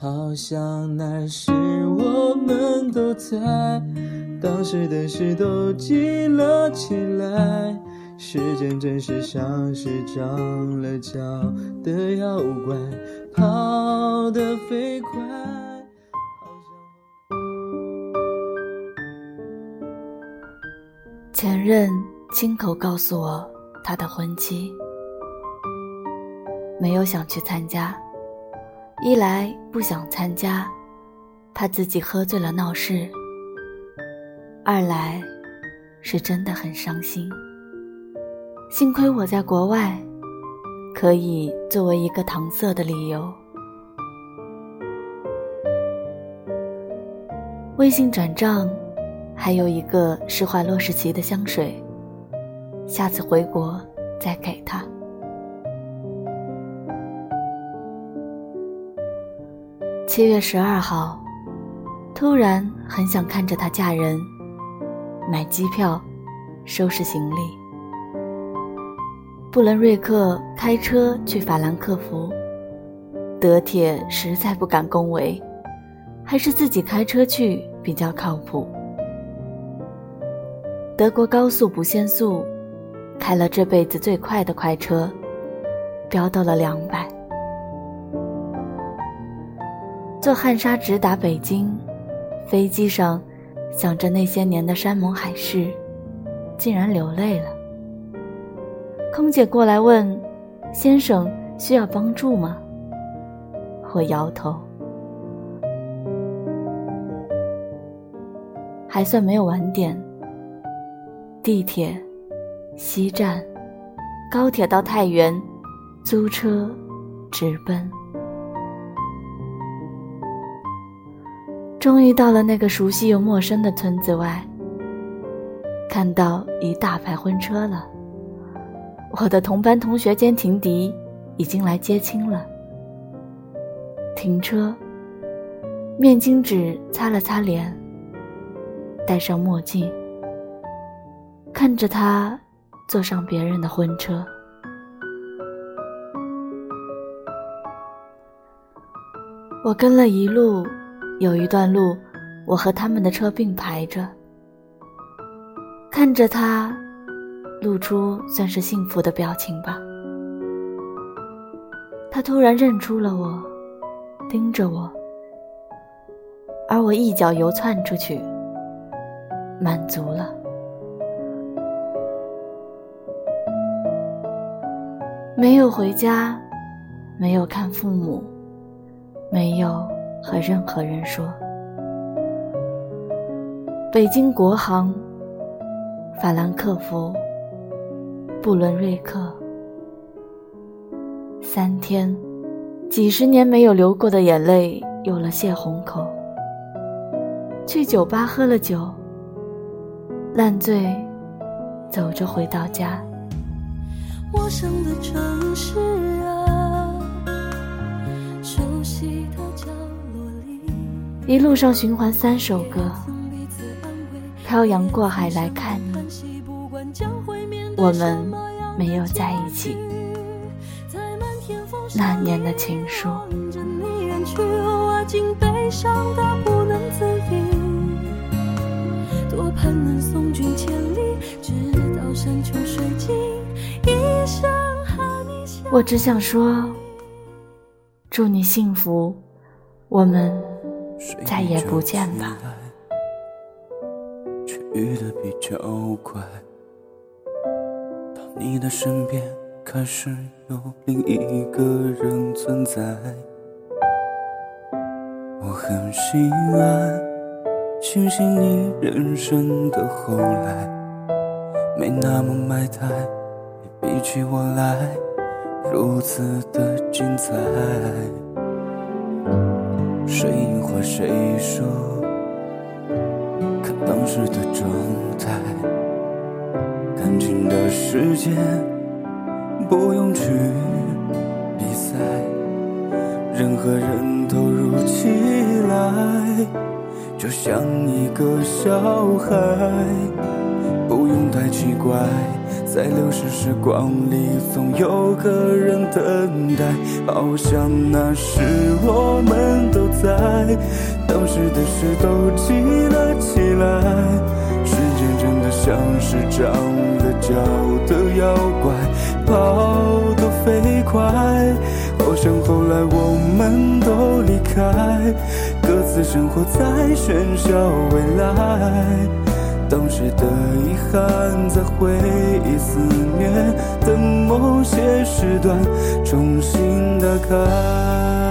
好像那时我们都在，当时的事都记了起来。时间真是像是长了脚的妖怪，跑得飞快。前任亲口告诉我他的婚期，没有想去参加。一来不想参加，怕自己喝醉了闹事；二来是真的很伤心。幸亏我在国外，可以作为一个搪塞的理由。微信转账，还有一个施华洛世奇的香水，下次回国再给他。七月十二号，突然很想看着她嫁人，买机票，收拾行李。布伦瑞克开车去法兰克福，德铁实在不敢恭维，还是自己开车去比较靠谱。德国高速不限速，开了这辈子最快的快车，飙到了两百。坐汉莎直达北京，飞机上想着那些年的山盟海誓，竟然流泪了。空姐过来问：“先生需要帮助吗？”我摇头。还算没有晚点。地铁、西站、高铁到太原，租车直奔。终于到了那个熟悉又陌生的村子外，看到一大排婚车了。我的同班同学兼情敌已经来接亲了。停车，面巾纸擦了擦脸，戴上墨镜，看着他坐上别人的婚车。我跟了一路。有一段路，我和他们的车并排着，看着他，露出算是幸福的表情吧。他突然认出了我，盯着我，而我一脚油窜出去，满足了。没有回家，没有看父母，没有。和任何人说，北京国航、法兰克福、布伦瑞克，三天，几十年没有流过的眼泪有了泄洪口。去酒吧喝了酒，烂醉，走着回到家。陌生的城市啊，一路上循环三首歌，漂洋过海来看你，我们没有在一起。那年的情书。我只想说，祝你幸福，我们。再也不见吧。却遇得比较快。当你的身边开始有另一个人存在，我很心安，庆幸你人生的后来没那么埋汰，也比起我来如此的精彩。谁赢或谁输，看当时的状态。感情的世界不用去比赛，任何人投入起来，就像一个小孩，不用太奇怪。在流逝时光里，总有个人等待，好像那时我们都。在，当时的事都记了起来。时间真的像是长了脚的妖怪，跑得飞快，好像后来我们都离开，各自生活在喧嚣未来。当时的遗憾，在回忆肆虐的某些时段重新打开。